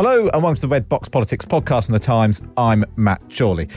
Hello and welcome to the Red Box Politics podcast from the Times. I'm Matt Chorley.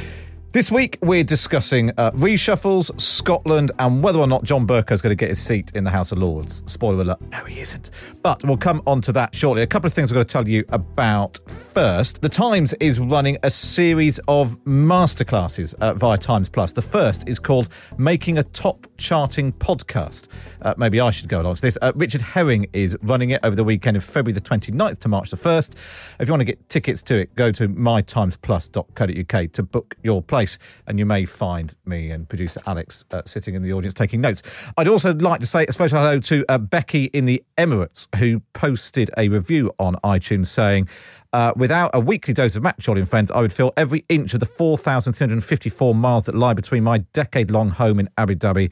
This week, we're discussing uh, reshuffles, Scotland, and whether or not John Bercow is going to get his seat in the House of Lords. Spoiler alert, no, he isn't. But we'll come on to that shortly. A couple of things I've got to tell you about first. The Times is running a series of masterclasses uh, via Times Plus. The first is called Making a Top Charting Podcast. Uh, maybe I should go along to this. Uh, Richard Herring is running it over the weekend of February the 29th to March the 1st. If you want to get tickets to it, go to mytimesplus.co.uk to book your place and you may find me and producer Alex uh, sitting in the audience taking notes. I'd also like to say a special hello to uh, Becky in the Emirates, who posted a review on iTunes saying, uh, without a weekly dose of Chorley and friends, I would feel every inch of the 4,354 miles that lie between my decade long home in Abu Dhabi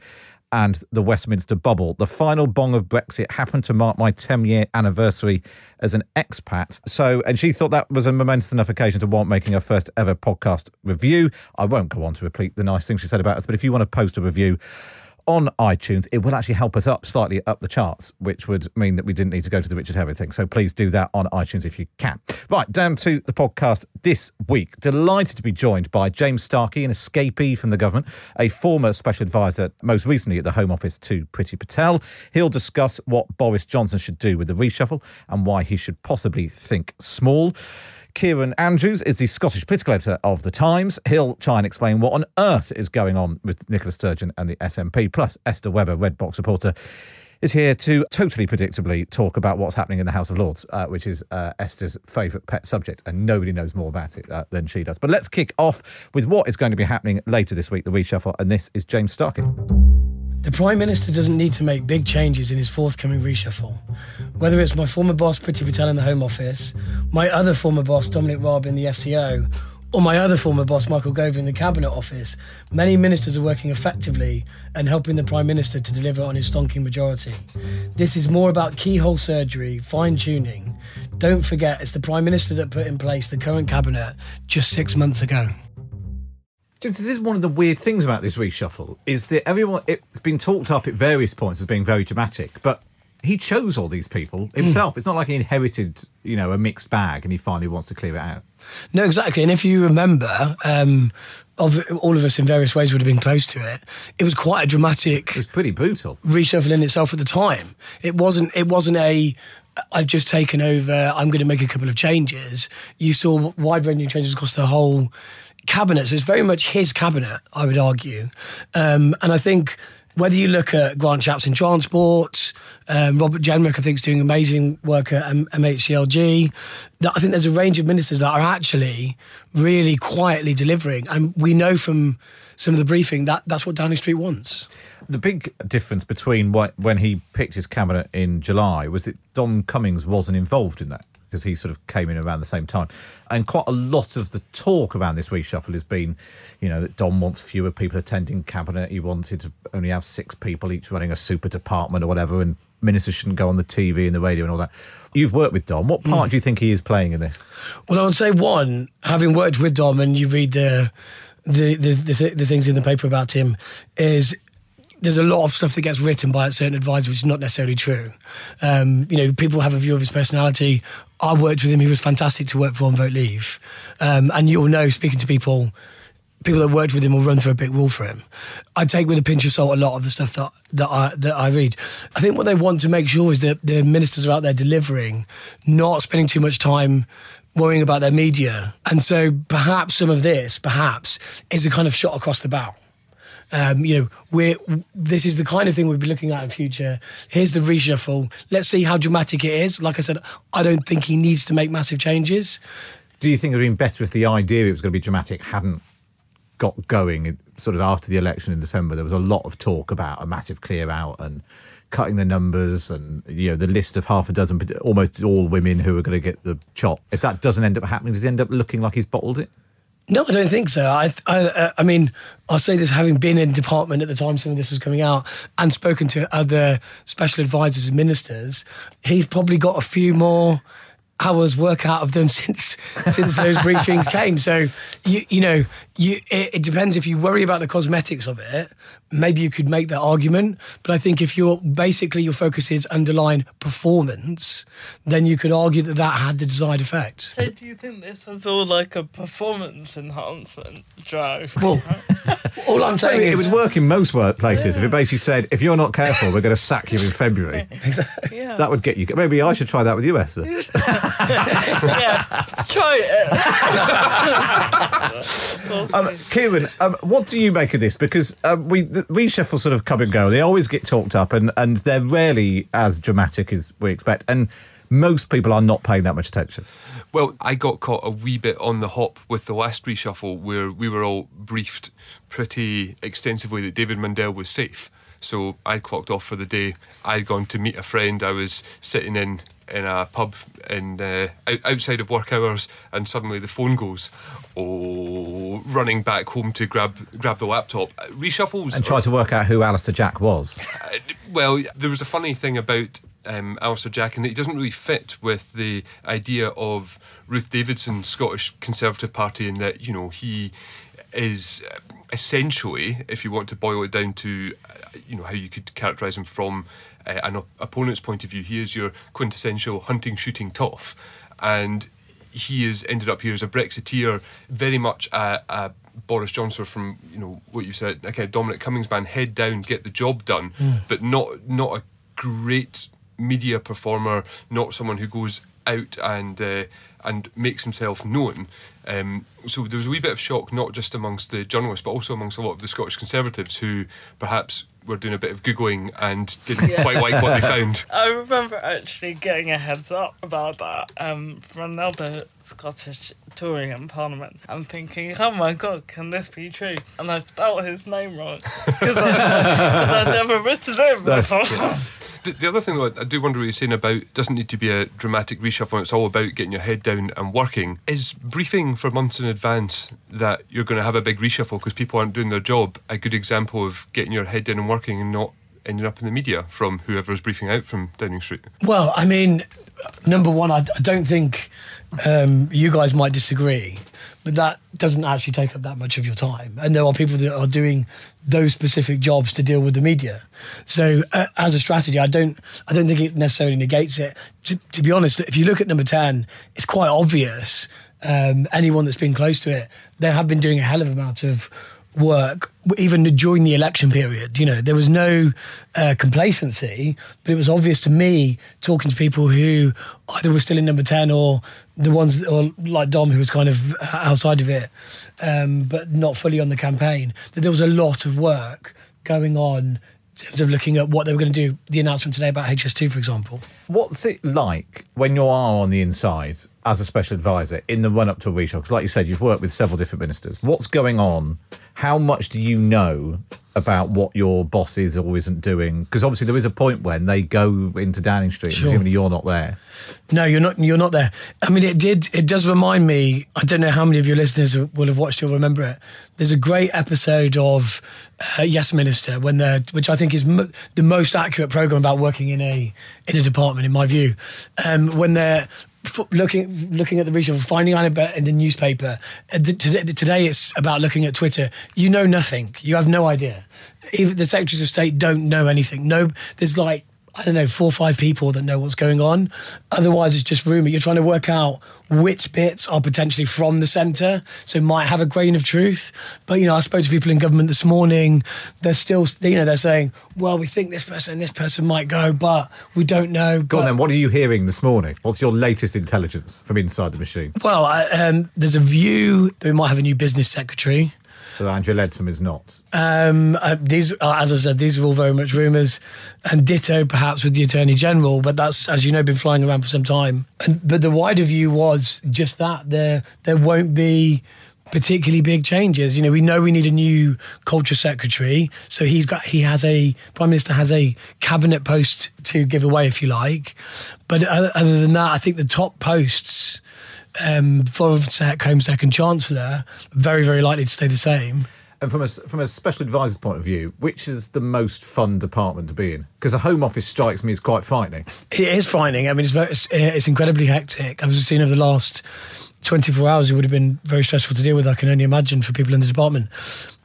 and the Westminster bubble. The final bong of Brexit happened to mark my 10 year anniversary as an expat. So, and she thought that was a momentous enough occasion to warrant making her first ever podcast review. I won't go on to repeat the nice things she said about us, but if you want to post a review, on iTunes, it will actually help us up slightly up the charts, which would mean that we didn't need to go to the Richard Herring thing. So please do that on iTunes if you can. Right, down to the podcast this week. Delighted to be joined by James Starkey, an escapee from the government, a former special advisor, most recently at the Home Office to Priti Patel. He'll discuss what Boris Johnson should do with the reshuffle and why he should possibly think small. Kieran Andrews is the Scottish political editor of The Times. He'll try and explain what on earth is going on with Nicola Sturgeon and the SNP. Plus, Esther Webber, Red Box reporter, is here to totally predictably talk about what's happening in the House of Lords, uh, which is uh, Esther's favourite pet subject, and nobody knows more about it uh, than she does. But let's kick off with what is going to be happening later this week, the reshuffle, and this is James Starkey. The Prime Minister doesn't need to make big changes in his forthcoming reshuffle. Whether it's my former boss, Priti Patel, in the Home Office, my other former boss, Dominic Raab, in the FCO, or my other former boss, Michael Gove, in the Cabinet Office, many ministers are working effectively and helping the Prime Minister to deliver on his stonking majority. This is more about keyhole surgery, fine tuning. Don't forget, it's the Prime Minister that put in place the current Cabinet just six months ago. James, this is one of the weird things about this reshuffle is that everyone it's been talked up at various points as being very dramatic, but he chose all these people himself. Mm. It's not like he inherited, you know, a mixed bag and he finally wants to clear it out. No, exactly. And if you remember, um, of all of us in various ways would have been close to it. It was quite a dramatic. It was pretty brutal. Reshuffle in itself at the time. It wasn't. It wasn't a. I've just taken over. I'm going to make a couple of changes. You saw wide ranging changes across the whole cabinet. So it's very much his cabinet, I would argue. Um, and I think whether you look at Grant Shapps in transport, um, Robert Jenrick, I think, is doing amazing work at M- MHCLG. I think there's a range of ministers that are actually really quietly delivering. And we know from some of the briefing that that's what Downing Street wants. The big difference between what, when he picked his cabinet in July was that Dom Cummings wasn't involved in that because he sort of came in around the same time. And quite a lot of the talk around this reshuffle has been, you know, that Dom wants fewer people attending cabinet. He wanted to only have six people each running a super department or whatever, and ministers shouldn't go on the TV and the radio and all that. You've worked with Dom. What part mm. do you think he is playing in this? Well, I would say one, having worked with Dom and you read the the the, the, the things in the paper about him, is there's a lot of stuff that gets written by a certain advisors which is not necessarily true. Um, you know, people have a view of his personality. I worked with him; he was fantastic to work for on Vote Leave, um, and you'll know speaking to people people that worked with him will run through a big wall for him. I take with a pinch of salt a lot of the stuff that that I that I read. I think what they want to make sure is that the ministers are out there delivering, not spending too much time worrying about their media. And so perhaps some of this, perhaps, is a kind of shot across the bow. Um, you know, we're this is the kind of thing we'll be looking at in future. Here's the reshuffle. Let's see how dramatic it is. Like I said, I don't think he needs to make massive changes. Do you think it would have been better if the idea it was going to be dramatic hadn't got going sort of after the election in December? There was a lot of talk about a massive clear out and cutting the numbers and you know the list of half a dozen almost all women who are going to get the chop if that doesn't end up happening does he end up looking like he's bottled it no, I don't think so. I, I, uh, I mean, I'll say this having been in department at the time some of this was coming out and spoken to other special advisors and ministers, he's probably got a few more hours work out of them since since those briefings came. So you you know you it, it, depends if you worry about the cosmetics of it. Maybe you could make that argument, but I think if you're basically your focus is underlying performance, then you could argue that that had the desired effect. So do you think this was all like a performance enhancement drive? Well, all I'm saying I mean, is it would work in most workplaces yeah. if it basically said if you're not careful, we're going to sack you in February. exactly. Yeah. That would get you. Maybe I should try that with you, Esther. Yeah, try it. um, Kieran, um, what do you make of this? Because um, we the reshuffle sort of come and go. They always get talked up, and and they're rarely as dramatic as we expect. And most people are not paying that much attention. Well, I got caught a wee bit on the hop with the last reshuffle where we were all briefed pretty extensively that David Mundell was safe. So I clocked off for the day. I'd gone to meet a friend. I was sitting in in a pub in uh, outside of work hours, and suddenly the phone goes. Oh, running back home to grab grab the laptop. Reshuffles and try to work out who Alister Jack was. Uh, well, there was a funny thing about um, Alister Jack in that he doesn't really fit with the idea of Ruth Davidson's Scottish Conservative Party in that you know he is essentially, if you want to boil it down to, uh, you know, how you could characterise him from uh, an op- opponent's point of view, he is your quintessential hunting, shooting toff. And he has ended up here as a Brexiteer, very much a, a Boris Johnson from you know what you said, okay, Dominic Cummings man, head down, get the job done, mm. but not not a great media performer, not someone who goes out and uh, and makes himself known. Um, so there was a wee bit of shock, not just amongst the journalists, but also amongst a lot of the Scottish Conservatives who perhaps were doing a bit of Googling and didn't yeah. quite like what they found. I remember actually getting a heads up about that um, from another Scottish Tory in Parliament. I'm thinking, oh my god, can this be true? And I spelled his name wrong because I've never written it before. The, the, other thing though, I do wonder what you're saying about doesn't need to be a dramatic reshuffle. It's all about getting your head down and working. Is briefing for months in advance that you're going to have a big reshuffle because people aren't doing their job a good example of getting your head down and working and not ending up in the media from whoever's briefing out from Downing Street? Well, I mean, number one, I, I don't think um, you guys might disagree, but that doesn't actually take up that much of your time. And there are people that are doing those specific jobs to deal with the media. So, uh, as a strategy, I don't, I don't think it necessarily negates it. To, to be honest, if you look at number ten, it's quite obvious. Um, anyone that's been close to it, they have been doing a hell of a amount of work even during the election period. You know, there was no uh, complacency, but it was obvious to me talking to people who either were still in number 10 or the ones, or like Dom, who was kind of outside of it, um, but not fully on the campaign, that there was a lot of work going on in terms of looking at what they were going to do. The announcement today about HS2, for example. What's it like when you are on the inside as a special advisor in the run up to a reshuffle? Because, like you said, you've worked with several different ministers. What's going on how much do you know about what your boss is or isn't doing? Because obviously there is a point when they go into Downing Street, sure. presumably you're not there. No, you're not. You're not there. I mean, it did. It does remind me. I don't know how many of your listeners will have watched it or remember it. There's a great episode of uh, Yes Minister when they're, which I think is m- the most accurate program about working in a in a department, in my view. Um, when they're looking looking at the reshuffle, finding out about in the newspaper. Uh, today, it's about looking at Twitter. You know nothing. You have no idea. Even the secretaries of state don't know anything. No, there's like I don't know, four or five people that know what's going on. Otherwise, it's just rumour. You're trying to work out which bits are potentially from the centre, so might have a grain of truth. But, you know, I spoke to people in government this morning. They're still, you know, they're saying, well, we think this person and this person might go, but we don't know. Go on then. What are you hearing this morning? What's your latest intelligence from inside the machine? Well, I, um, there's a view that we might have a new business secretary. So Andrea Leadsom is not. Um, uh, these, uh, as I said, these are all very much rumours, and ditto perhaps with the attorney general. But that's, as you know, been flying around for some time. And, but the wider view was just that there there won't be particularly big changes. You know, we know we need a new culture secretary, so he's got he has a prime minister has a cabinet post to give away, if you like. But other, other than that, I think the top posts. Um, for Home Second Chancellor, very, very likely to stay the same. And from a from a special advisor's point of view, which is the most fun department to be in? Because the Home Office strikes me as quite frightening. It is frightening. I mean, it's very, it's, it's incredibly hectic. I've seen over the last 24 hours, it would have been very stressful to deal with. I can only imagine for people in the department.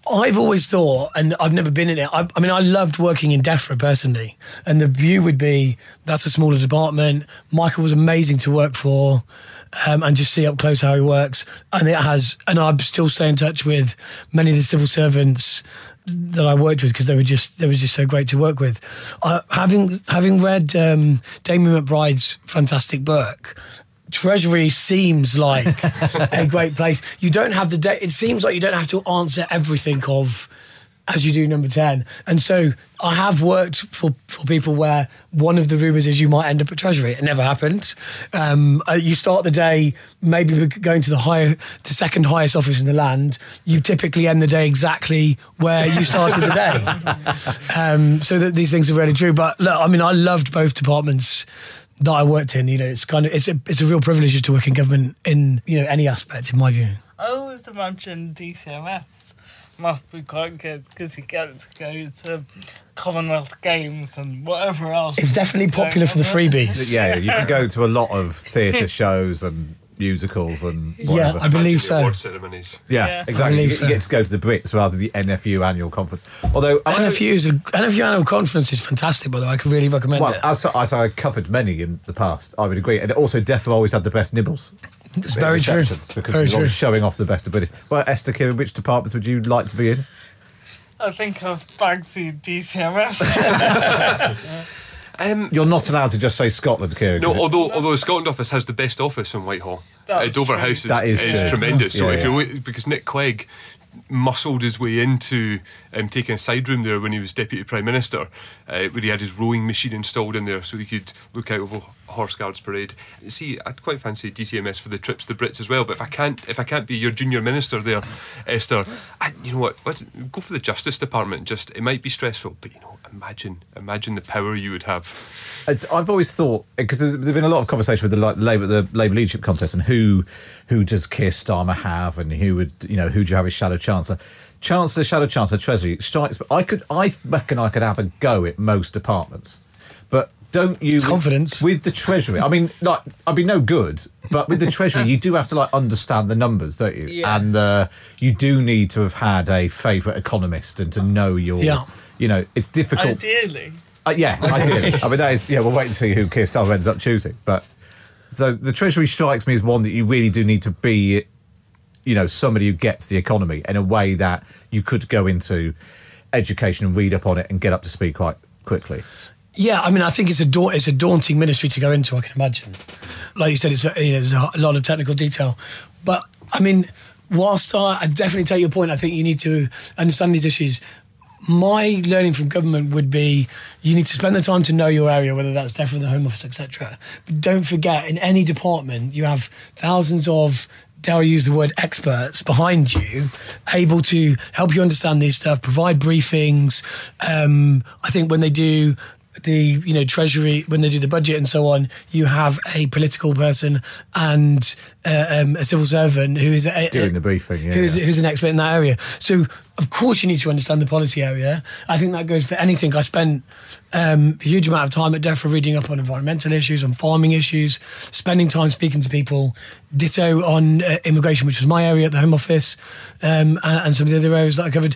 I've always thought, and I've never been in it. I, I mean, I loved working in DEFRA personally, and the view would be that's a smaller department. Michael was amazing to work for, um, and just see up close how he works. And it has, and I still stay in touch with many of the civil servants that I worked with because they were just they were just so great to work with. Uh, having having read um, Damien McBride's fantastic book. Treasury seems like a great place. You don't have the day. It seems like you don't have to answer everything of as you do number 10. And so I have worked for, for people where one of the rumours is you might end up at Treasury. It never happened. Um, uh, you start the day maybe going to the higher, the second highest office in the land. You typically end the day exactly where you started the day. Um, so that these things are really true. But look, I mean, I loved both departments that I worked in. You know, it's kind of it's a it's a real privilege just to work in government in you know any aspect, in my view. I always imagine DCMS must be quite good because you get to go to Commonwealth Games and whatever else. It's definitely popular for the freebies. Yeah, you can go to a lot of theatre shows and musicals and whatever. Yeah, whatever. I believe so. Award ceremonies. Yeah, Yeah. exactly. You get, so. you get to go to the Brits rather than the NFU annual conference. Although I know- NFU is a NFU annual conference is fantastic, by the way. I can really recommend well, it. as, as I covered many in the past, I would agree. And also, DEFRA always had the best nibbles. It's in very true. Because Very he was true. always showing off the best of British. Well, Esther Kieran, which departments would you like to be in? I think of Bagsy DCMS. Um, You're not allowed to just say Scotland, Kieran. no, 'cause it- although although the Scotland office has the best office in Whitehall. That's Uh, Dover true. House is, That is is true. tremendous. So Yeah, if you yeah. look, because Nick Clegg muscled his way into um, taking a side room there when he was deputy prime minister, uh, where he had his rowing machine installed in there, so he could look out over Horse Guards Parade. See, I'd quite fancy DCMS for the trips to the Brits as well. But if I can't, if I can't be your junior minister there, Esther, I, you know what? Let's go for the Justice Department. Just it might be stressful, but you know, imagine, imagine the power you would have. I've always thought because there's been a lot of conversation with the Labour the Labour leadership contest and who who does Keir Starmer have and who would you know who do you have as shadow chancellor. Chancellor, shadow chancellor, treasury strikes. But I could, I reckon, I could have a go at most departments. But don't you? with- confidence. with the treasury. I mean, like I'd be no good, but with the treasury, you do have to like understand the numbers, don't you? Yeah. And uh, you do need to have had a favourite economist and to know your. Yeah. You know, it's difficult. Ideally. Uh, yeah, ideally. I mean, that is, yeah, we'll wait and see who Keir Starmer ends up choosing. But so the Treasury strikes me as one that you really do need to be, you know, somebody who gets the economy in a way that you could go into education and read up on it and get up to speed quite quickly. Yeah, I mean, I think it's a da- it's a daunting ministry to go into. I can imagine. Like you said, it's you know, there's a lot of technical detail, but I mean, whilst I, I definitely take your point, I think you need to understand these issues. My learning from government would be you need to spend the time to know your area, whether that's definitely the Home Office, etc. But don't forget, in any department, you have thousands of dare I use the word experts behind you, able to help you understand these stuff, provide briefings. Um, I think when they do the you know treasury when they do the budget and so on you have a political person and uh, um, a civil servant who is a, Doing the briefing, yeah, who's, yeah. who's an expert in that area. So of course you need to understand the policy area. I think that goes for anything. I spent um, a huge amount of time at DEFRA reading up on environmental issues on farming issues spending time speaking to people ditto on uh, immigration which was my area at the Home Office um, and, and some of the other areas that I covered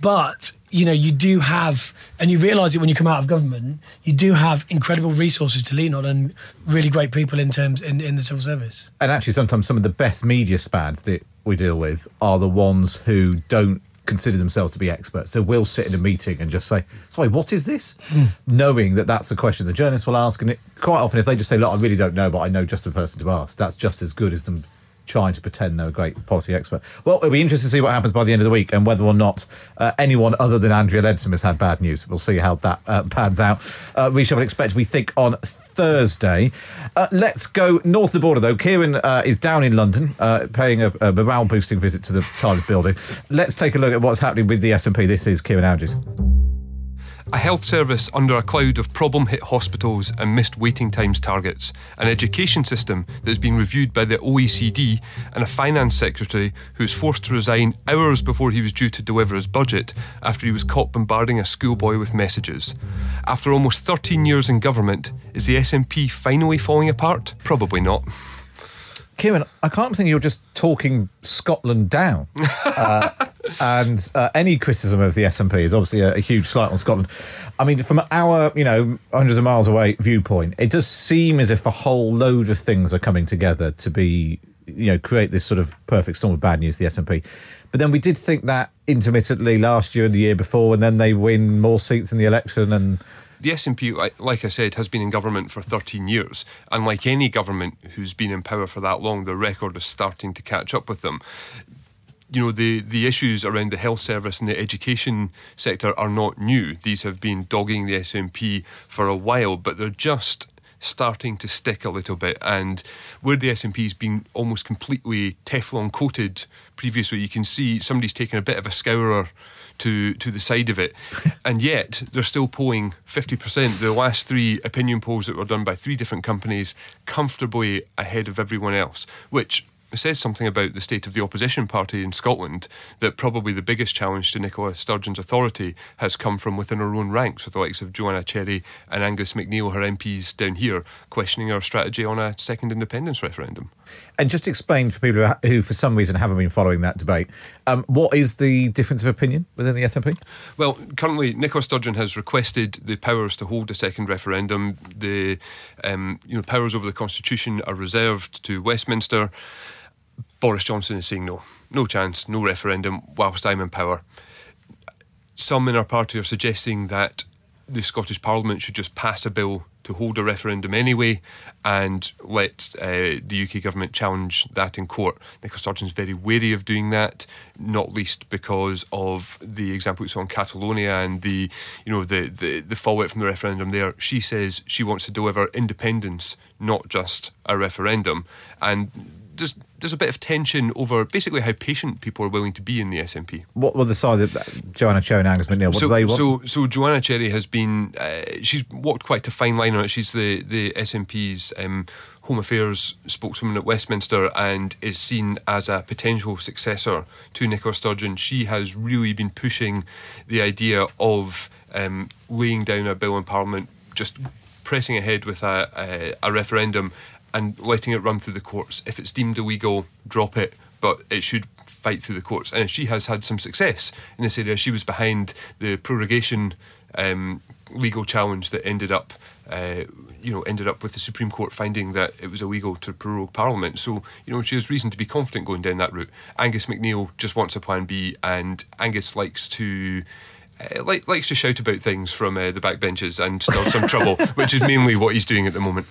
But you know, you do have, and you realise it when you come out of government. You do have incredible resources to lean on, and really great people in terms in, in the civil service. And actually, sometimes some of the best media spads that we deal with are the ones who don't consider themselves to be experts. So we'll sit in a meeting and just say, "Sorry, what is this?" Hmm. Knowing that that's the question the journalists will ask, and it, quite often, if they just say, "Look, I really don't know, but I know just the person to ask," that's just as good as them trying to pretend they're a great policy expert. Well, it'll be interesting to see what happens by the end of the week and whether or not uh, anyone other than Andrea Leadsom has had bad news. We'll see how that uh, pans out. Uh, shall expect, we think, on Thursday. Uh, let's go north of the border, though. Kieran uh, is down in London, uh, paying a, a morale-boosting visit to the Times building. Let's take a look at what's happening with the SNP. This is Kieran Andrews. A health service under a cloud of problem hit hospitals and missed waiting times targets, an education system that has been reviewed by the OECD, and a finance secretary who was forced to resign hours before he was due to deliver his budget after he was caught bombarding a schoolboy with messages. After almost 13 years in government, is the SNP finally falling apart? Probably not. Kieran, I can't think you're just talking Scotland down. Uh, and uh, any criticism of the SNP is obviously a, a, huge slight on Scotland. I mean, from our, you know, hundreds of miles away viewpoint, it does seem as if a whole load of things are coming together to be, you know, create this sort of perfect storm of bad news, the SNP. But then we did think that intermittently last year and the year before, and then they win more seats in the election and the SNP, like, I said, has been in government for 13 years. And like any government who's been in power for that long, the record is starting to catch up with them. You know, the, the issues around the health service and the education sector are not new. These have been dogging the SNP for a while, but they're just starting to stick a little bit. And where the SNP's been almost completely Teflon coated previously, you can see somebody's taken a bit of a scourer to to the side of it, and yet they're still polling fifty percent. The last three opinion polls that were done by three different companies comfortably ahead of everyone else, which says something about the state of the opposition party in Scotland that probably the biggest challenge to Nicola Sturgeon's authority has come from within her own ranks, with the likes of Joanna Cherry and Angus MacNeil, her MPs down here, questioning her strategy on a second independence referendum. And just explain for people who, for some reason, haven't been following that debate, um, what is the difference of opinion within the SNP? Well, currently, Nicola Sturgeon has requested the powers to hold a second referendum. The um, you know powers over the constitution are reserved to Westminster. Boris Johnson is saying no, no chance, no referendum whilst I'm in power. Some in our party are suggesting that the Scottish Parliament should just pass a bill to hold a referendum anyway and let uh, the UK government challenge that in court. Nicola Sturgeon's very wary of doing that, not least because of the example we saw in Catalonia and the you know the, the, the fallout from the referendum there. She says she wants to deliver independence, not just a referendum. And there's there's a bit of tension over basically how patient people are willing to be in the SNP. What were the side of Joanna Cherry and Angus MacNeil? What so, do they want? So, so Joanna Cherry has been uh, she's walked quite a fine line on it. She's the the SNP's um, Home Affairs spokeswoman at Westminster and is seen as a potential successor to Nicola Sturgeon. She has really been pushing the idea of um, laying down a bill in Parliament, just pressing ahead with a, a, a referendum and letting it run through the courts. If it's deemed illegal, drop it, but it should fight through the courts. And she has had some success in this area. She was behind the prorogation um, legal challenge that ended up. Uh, you know, ended up with the Supreme Court finding that it was illegal to prorogue Parliament. So, you know, she has reason to be confident going down that route. Angus MacNeil just wants a plan B, and Angus likes to uh, like, likes to shout about things from uh, the backbenches and start some trouble, which is mainly what he's doing at the moment.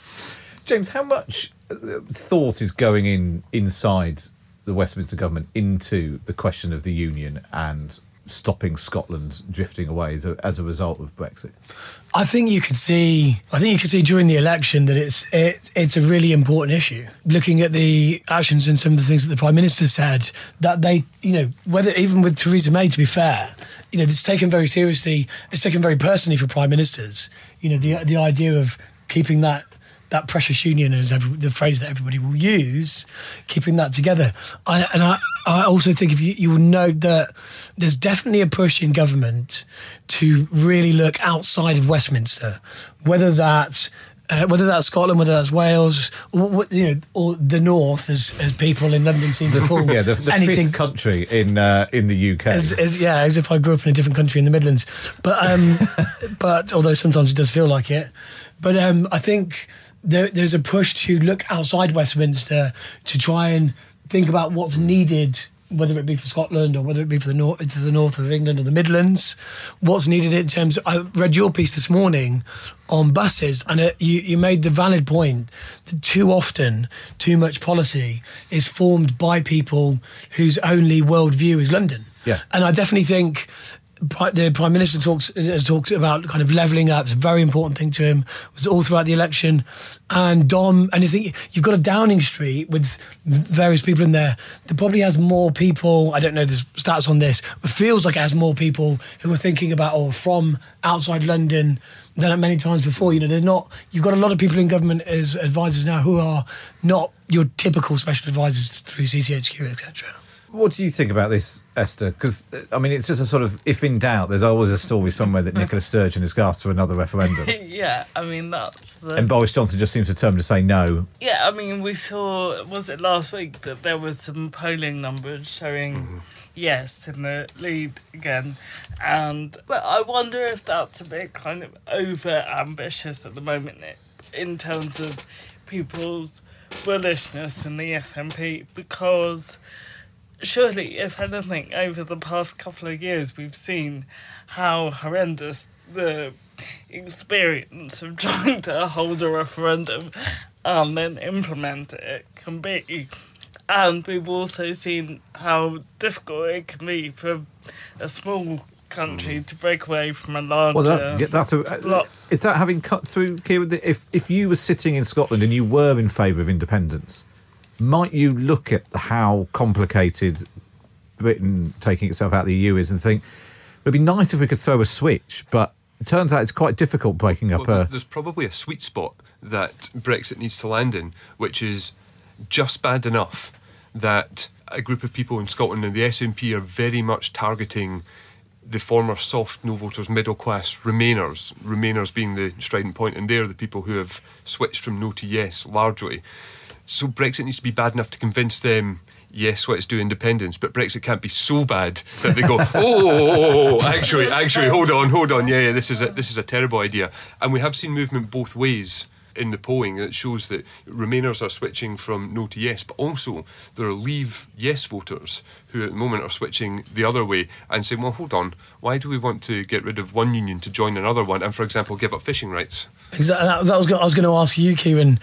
James, how much uh, thought is going in inside the Westminster government into the question of the union and stopping Scotland drifting away as a, as a result of Brexit? I think you could see. I think you could see during the election that it's it, it's a really important issue. Looking at the actions and some of the things that the prime minister said, that they, you know, whether even with Theresa May, to be fair, you know, it's taken very seriously. It's taken very personally for prime ministers. You know, the the idea of keeping that that precious union is every, the phrase that everybody will use, keeping that together. I, and I, I also think if you, you will note that there's definitely a push in government to really look outside of Westminster, whether that's uh, whether that's Scotland, whether that's Wales, or, you know, or the North, as as people in London seem to call yeah, the, the anything. fifth country in uh, in the UK. As, as, yeah, as if I grew up in a different country in the Midlands, but um, but although sometimes it does feel like it, but um, I think there, there's a push to look outside Westminster to try and think about what's needed, whether it be for Scotland or whether it be for the north to the north of England or the Midlands. What's needed in terms? I read your piece this morning on buses, and it, you you made the valid point that too often too much policy is formed by people whose only worldview is London. Yeah. And I definitely think the prime minister talks has talked about kind of levelling up. It's a very important thing to him. It was all throughout the election. And Dom, and I think you've got a Downing Street with various people in there that probably has more people. I don't know the stats on this, but feels like it has more people who are thinking about or from outside London than at many times before. You know, they're not. You've got a lot of people in government as advisors now who are not your typical special advisors through CCHQ, etc. What do you think about this, Esther? Because I mean, it's just a sort of if in doubt, there's always a story somewhere that Nicola Sturgeon has asked for another referendum, yeah, I mean that's the and Boris Johnson just seems determined to say no. Yeah, I mean, we saw, was it last week that there was some polling numbers showing mm-hmm. yes in the lead again. And, but I wonder if that's a bit kind of over ambitious at the moment in terms of people's bullishness in the SNP because surely, if anything, over the past couple of years, we've seen how horrendous the experience of trying to hold a referendum and then implement it can be. And we've also seen how difficult it can be for a small country to break away from a larger. Well, that, yeah, that's a. uh, bloc. Is that having cut through, Kieran? If if you were sitting in Scotland and you were in favour of independence, might you look at how complicated Britain taking itself out of the EU is and think it'd be nice if we could throw a switch, but it turns out it's quite difficult breaking up Well, a. there's probably a sweet spot that Brexit needs to land in, which is just bad enough that a group of people in Scotland and the SNP are very much targeting the former soft no voters, middle class Remainers, Remainers being the strident point, and they're the people who have switched from no to yes largely. So Brexit needs to be bad enough to convince them. Yes, let's do independence, but Brexit can't be so bad that they go, oh, oh, oh, oh, actually, actually, hold on, hold on, yeah, yeah, this is a, this is a terrible idea. And we have seen movement both ways in the polling that shows that Remainers are switching from no to yes, but also there are Leave yes voters who at the moment are switching the other way and saying, well, hold on, why do we want to get rid of one union to join another one and, for example, give up fishing rights? Exactly. That, that was I was going to ask you, Kieran.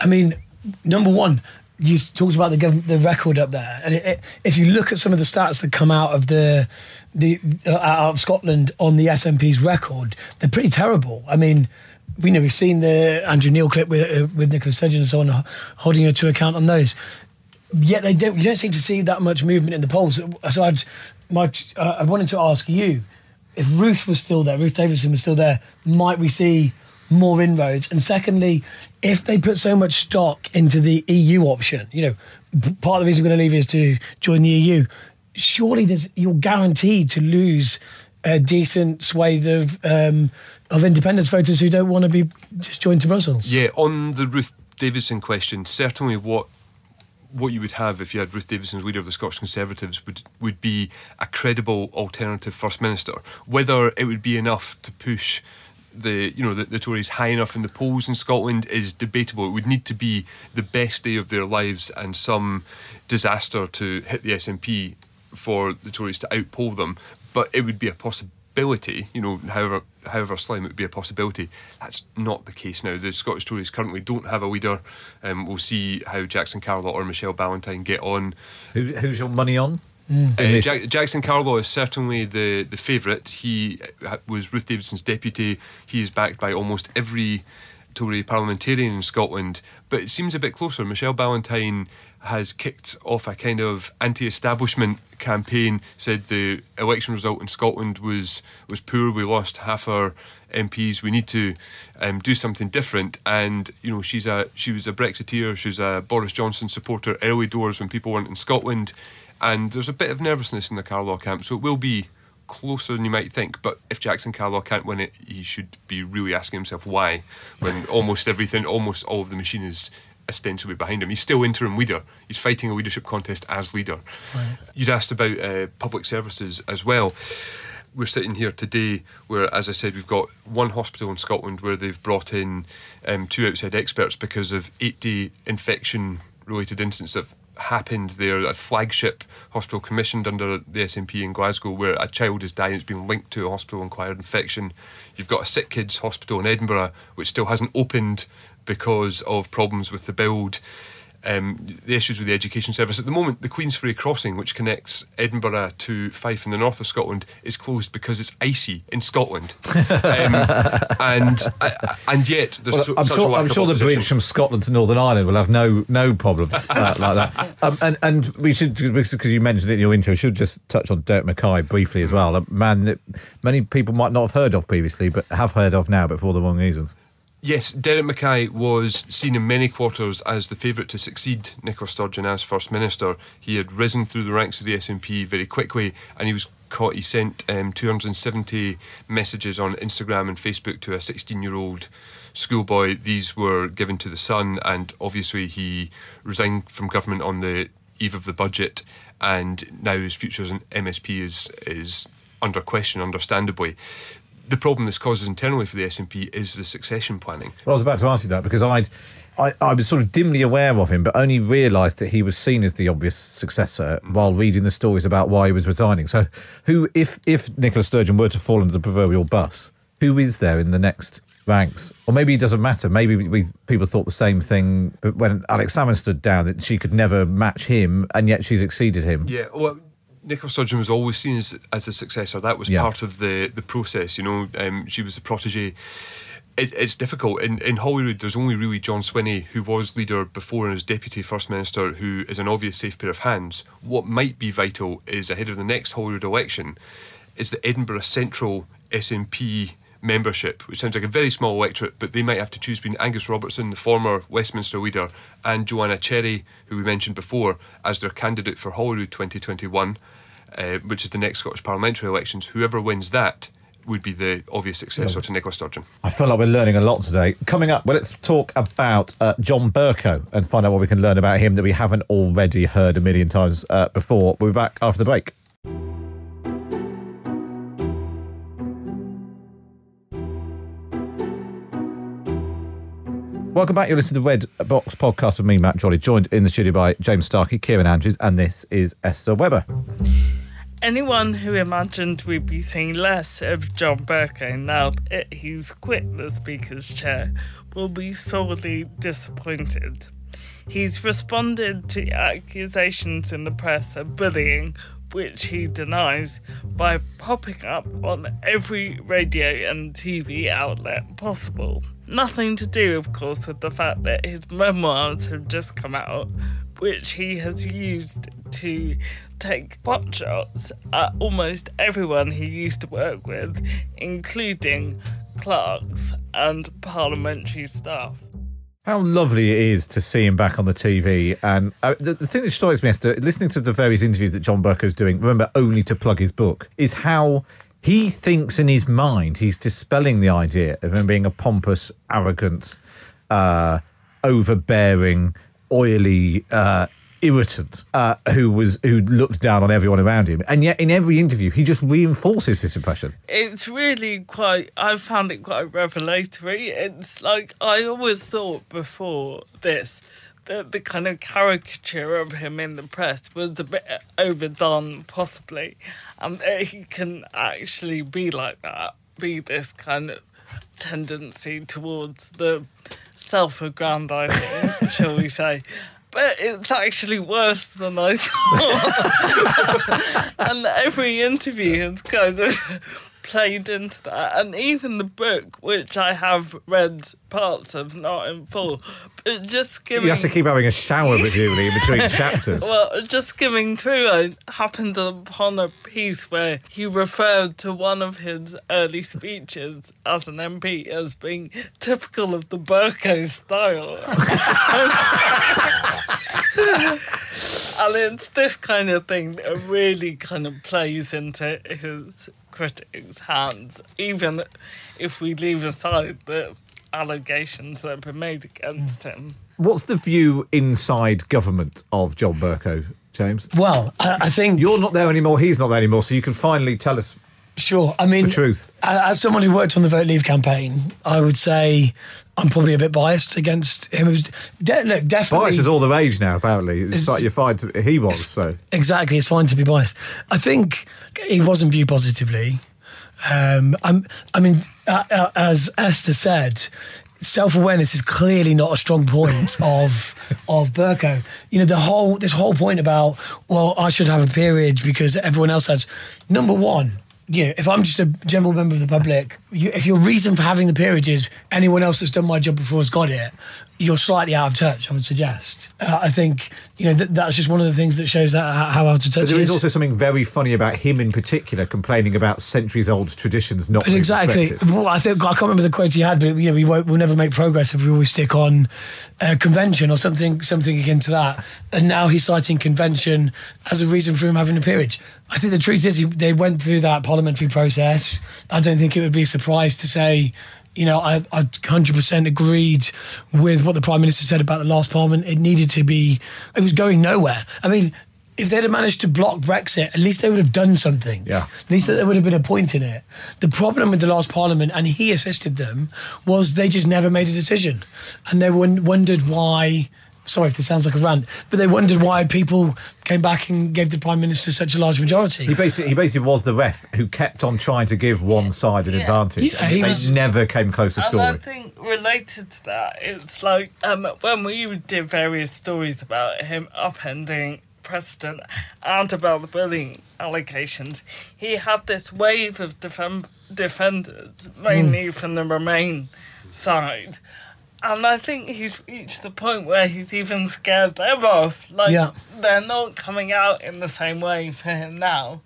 I mean, number one, you talked about the gov- the record up there, and it, it, if you look at some of the stats that come out of the the uh, out of Scotland on the SNP's record, they're pretty terrible. I mean. We know we've seen the Andrew Neil clip with uh, with Nicola Sturgeon and so on, holding her to account on those. Yet they don't. You don't seem to see that much movement in the polls. So I'd, my, uh, I wanted to ask you, if Ruth was still there, Ruth Davidson was still there, might we see more inroads? And secondly, if they put so much stock into the EU option, you know, part of the reason we're going to leave is to join the EU. Surely there's you're guaranteed to lose a decent swathe of um, of independence voters who don't want to be just joined to Brussels. Yeah, on the Ruth Davidson question, certainly what what you would have if you had Ruth Davidson as leader of the Scottish Conservatives would would be a credible alternative First Minister. Whether it would be enough to push the you know the, the Tories high enough in the polls in Scotland is debatable. It would need to be the best day of their lives and some disaster to hit the SNP for the Tories to outpoll them. But it would be a possibility, you know, however however slim it would be a possibility. That's not the case now. The Scottish Tories currently don't have a leader. Um, we'll see how Jackson Carlaw or Michelle Ballantyne get on. Who, who's your money on? Uh, Jack- Jackson Carlaw is certainly the, the favourite. He uh, was Ruth Davidson's deputy. He is backed by almost every Tory parliamentarian in Scotland. But it seems a bit closer. Michelle Ballantyne has kicked off a kind of anti-establishment campaign. Said the election result in Scotland was was poor. We lost half our MPs. We need to um, do something different. And you know, she's a she was a Brexiteer. She was a Boris Johnson supporter early doors when people weren't in Scotland. And there's a bit of nervousness in the Carlaw camp, so it will be closer than you might think. But if Jackson Carlaw can't win it, he should be really asking himself why, when almost everything, almost all of the machine is ostensibly behind him. He's still interim leader. He's fighting a leadership contest as leader. Right. You'd asked about uh, public services as well. We're sitting here today where, as I said, we've got one hospital in Scotland where they've brought in um, two outside experts because of 80 infection related incidents that happened there, a flagship hospital commissioned under the SNP in Glasgow, where a child is dying, it's been linked to a hospital acquired infection. You've got a sick kids hospital in Edinburgh, which still hasn't opened because of problems with the build um, the issues with the education service. At the moment, the Queensferry crossing, which connects Edinburgh to Fife in the north of Scotland, is closed because it's icy in Scotland. um, and uh, and yet there's well, so, I'm such sure, a lack I'm sure the bridge from Scotland to Northern Ireland will have no no problems like that. Um, and and we should because you mentioned it in your intro, we should just touch on Derek Mackay briefly as well. A man that many people might not have heard of previously, but have heard of now, but for the wrong reasons. Yes, Derek Mackay was seen in many quarters as the favourite to succeed Nicola Sturgeon as First Minister. He had risen through the ranks of the SNP very quickly and he was caught. He sent um, 270 messages on Instagram and Facebook to a 16 year old schoolboy. These were given to the Sun, and obviously he resigned from government on the eve of the budget, and now his future as an MSP is, is under question, understandably the problem this causes internally for the SNP is the succession planning. Well, I was about to ask you that because I'd. I, I was sort of dimly aware of him, but only realised that he was seen as the obvious successor mm. while reading the stories about why he was resigning. So, who, if if Nicola Sturgeon were to fall into the proverbial bus, who is there in the next ranks? Or maybe it doesn't matter. Maybe we, people thought the same thing when Alex Salmond stood down that she could never match him, and yet she's exceeded him. Yeah, well, Nicola Sturgeon was always seen as, as a successor. That was yeah. part of the, the process. You know, um, she was the protege. It, it's difficult in in Holyrood. There's only really John Swinney, who was leader before and as deputy first minister, who is an obvious safe pair of hands. What might be vital is ahead of the next Holyrood election, is the Edinburgh Central SNP membership, which sounds like a very small electorate, but they might have to choose between Angus Robertson, the former Westminster leader, and Joanna Cherry, who we mentioned before, as their candidate for Holyrood 2021 uh, which is the next Scottish parliamentary elections, whoever wins that would be the obvious successor to Nicola Sturgeon. I feel like we're learning a lot today. Coming up, well, let's talk about uh, John Bercow and find out what we can learn about him that we haven't already heard a million times uh, before. We'll be back after the break. Welcome back. You're listening to the Red Box podcast with me, Matt Chorley, joined in the studio by James Starkey, Kieran Andrews, and this is Esther Webber. Anyone who imagined we'd be seeing less of John Bercow now that he's quit the Speaker's chair will be sorely disappointed. He's responded to accusations in the press of bullying, which he denies, by popping up on every radio and TV outlet possible. Nothing to do, of course, with the fact that his memoirs have just come out, which he has used to take pot shots at almost everyone he used to work with, including clerks and parliamentary staff. How lovely it is to see him back on the TV. And uh, the, the, thing that strikes me, Esther, listening to the various interviews that John Bercow's doing, remember, only to plug his book, is how he thinks in his mind he's dispelling the idea of him being a pompous, arrogant, uh, overbearing, oily uh, irritant uh, who was who looked down on everyone around him, and yet in every interview he just reinforces this impression. It's really quite. I found it quite revelatory. It's like I always thought before this the, the kind of caricature of him in the press was a bit overdone, possibly, and that he can actually be like that, be this kind of tendency towards the self-aggrandizing, shall we say. But it's actually worse than I thought. and every interview has kind of played into that. And even the book, which I have read parts of, not in full, but just skimming. You have to keep having a shower, presumably, in between chapters. Well, just skimming through, I happened upon a piece where he referred to one of his early speeches as an MP as being typical of the Bercow style. and it's this kind of thing that really kind of plays into his critics' hands, even if we leave aside the allegations that have been made against him. What's the view inside government of John Bercow, James? Well, I, I think You're not there anymore, he's not there anymore, so you can finally tell us Sure. I mean, The truth. As someone who worked on the Vote Leave campaign, I would say I'm probably a bit biased against him. De- look, definitely. Bias is all the rage now, apparently. It's like you're fine to, he was, so. Exactly, it's fine to be biased. I think he wasn't viewed positively. Um, I'm, I mean, as Esther said, self-awareness is clearly not a strong point of of Bercow. You know, the whole this whole point about well, I should have a peerage because everyone else has. Number one. You know, if I'm just a general member of the public, you, if your reason for having the peerage is anyone else that's done my job before has got it, you're slightly out of touch. I would suggest. Uh, I think you know that, that's just one of the things that shows that how how out of touch. But there he is is. also something very funny about him in particular complaining about centuries old traditions not being exactly. Well, I think I can't remember the quote he had, but you know, we won't, we'll never make progress if we always stick on uh, convention or something, something akin to that. And now he's citing convention as a reason for him having a peerage. I think the truth is, he, they went through that parliamentary process. I don't think it would be a surprise to say. You know, I, I 100% agreed with what the Prime Minister said about the last Parliament. It needed to be, it was going nowhere. I mean, if they'd have managed to block Brexit, at least they would have done something. Yeah. At least there would have been a point in it. The problem with the last parliament, and he assisted them, was they just never made a decision. And they wondered why. Sorry if this sounds like a rant, but they wondered why people came back and gave the prime minister such a large majority. He basically, he basically was the ref who kept on trying to give one side an Yeah. advantage. Yeah, and he they was- never came close to And I think related to that, it's like um, when we did various stories about him upending precedent and about the bullying allegations, he had this wave of defend- defenders, mainly from the Remain side. And I think he's reached the point where he's even scared them off. Like, Yeah. they're not coming out in the same way for him now.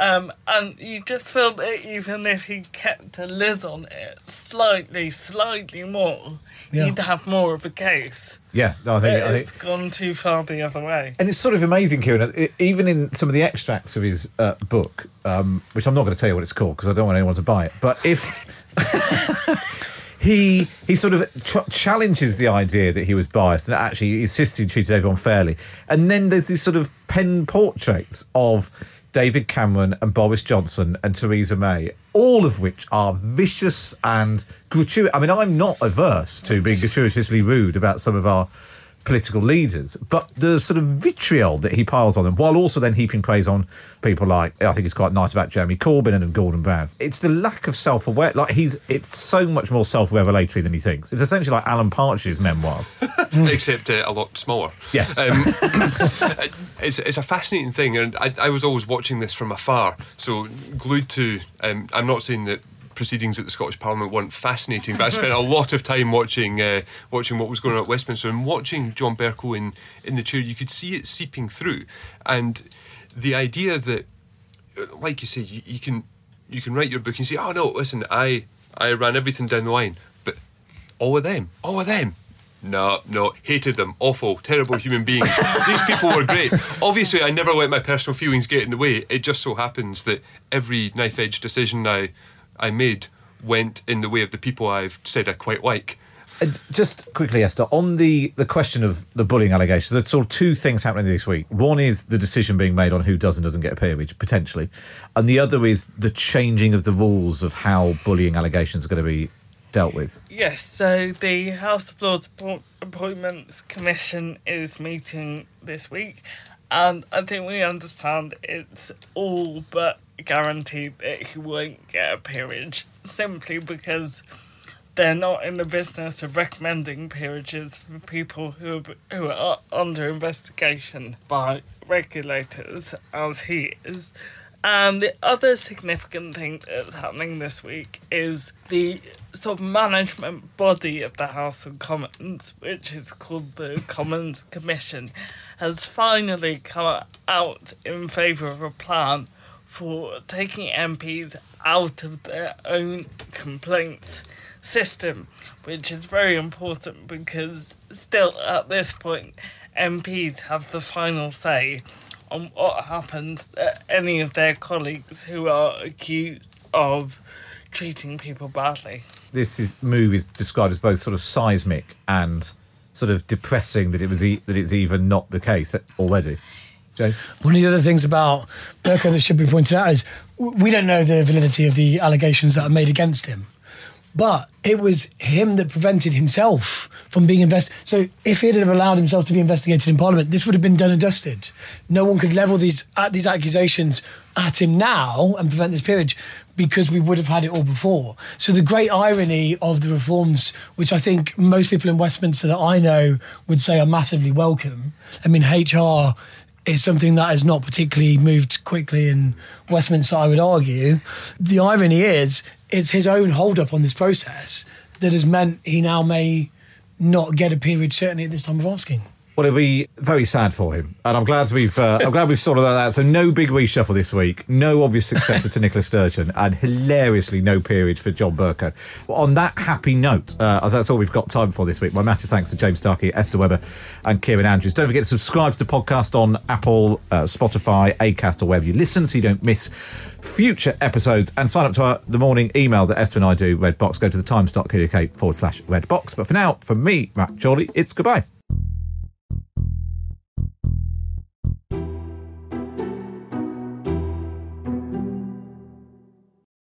Um, and you just feel that even if he kept a lid on it slightly, slightly more, Yeah. he'd have more of a case. Yeah, no, I think, I think It's gone too far the other way. And it's sort of amazing, Kieran. i- Even in some of the extracts of his uh, book, um, which I'm not going to tell you what it's called because I don't want anyone to buy it. But if he he sort of challenges the idea that he was biased and actually insisted he treated everyone fairly, and then there's these sort of pen portraits of David Cameron and Boris Johnson and Theresa May, all of which are vicious and gratuitous. I mean, I'm not averse to being gratuitously rude about some of our political leaders, but the sort of vitriol that he piles on them, while also then heaping praise on people like I think it's quite nice about Jeremy Corbyn and Gordon Brown. It's the lack of self aware. Like he's, it's so much more self revelatory than he thinks. It's essentially like Alan Partridge's memoirs. except uh, a lot smaller. Yes. Um, it's, it's a fascinating thing, and I, I was always watching this from afar, so glued to. Um, I'm not saying that proceedings at the Scottish Parliament weren't fascinating, but I spent a lot of time watching uh, watching what was going on at Westminster and watching John Bercow in in the chair. You could see it seeping through, and the idea that, uh, like you say, you, you can you can write your book and say, oh no, listen, I I ran everything down the line, but all of them, all of them. No, no, hated them. Awful, terrible human beings. These people were great. Obviously, I never let my personal feelings get in the way. It just so happens that every knife edge decision I, I made went in the way of the people I've said I quite like. And just quickly, Esther, on the, the question of the bullying allegations, there's sort of two things happening this week. One is the decision being made on who does and doesn't get a peerage, potentially. And the other is the changing of the rules of how bullying allegations are going to be dealt with. Yes, so the House of Lords Appointments Commission is meeting this week, and I think we understand it's all but guaranteed that he won't get a peerage simply because they're not in the business of recommending peerages for people who are, who are under investigation by regulators, as he is. And the other significant thing that's happening this week is the sort of management body of the House of Commons, which is called the Commons Commission, has finally come out in favour of a plan for taking MPs out of their own complaints system, which is very important because still at this point, MPs have the final say on what happens to any of their colleagues who are accused of treating people badly. This is move is described as both sort of seismic and sort of depressing that it was e- that it's even not the case already. James? One of the other things about Bercow that should be pointed out is we don't know the validity of the allegations that are made against him. But it was him that prevented himself from being invested. So if he had allowed himself to be investigated in Parliament, this would have been done and dusted. No one could level these uh, these accusations at him now and prevent this peerage because we would have had it all before. So the great irony of the reforms, which I think most people in Westminster that I know would say are massively welcome. I mean, HR is something that has not particularly moved quickly in Westminster, I would argue. The irony is, it's his own hold up on this process that has meant he now may not get a peerage, certainly at this time of asking. Well, it'll be very sad for him, and I'm glad we've uh, I'm glad we've sorted that out. So no big reshuffle this week, no obvious successor to Nicola Sturgeon, and hilariously no peerage for John Bercow. Well, on that happy note, uh, that's all we've got time for this week. My massive thanks to James Starkey, Esther Webber, and Kieran Andrews. Don't forget to subscribe to the podcast on Apple, uh, Spotify, Acast, or wherever you listen, so you don't miss future episodes. And sign up to our, the morning email that Esther and I do. Redbox. Go to the times.co.uk forward slash Redbox. But for now, from me, Matt Chorley, it's goodbye.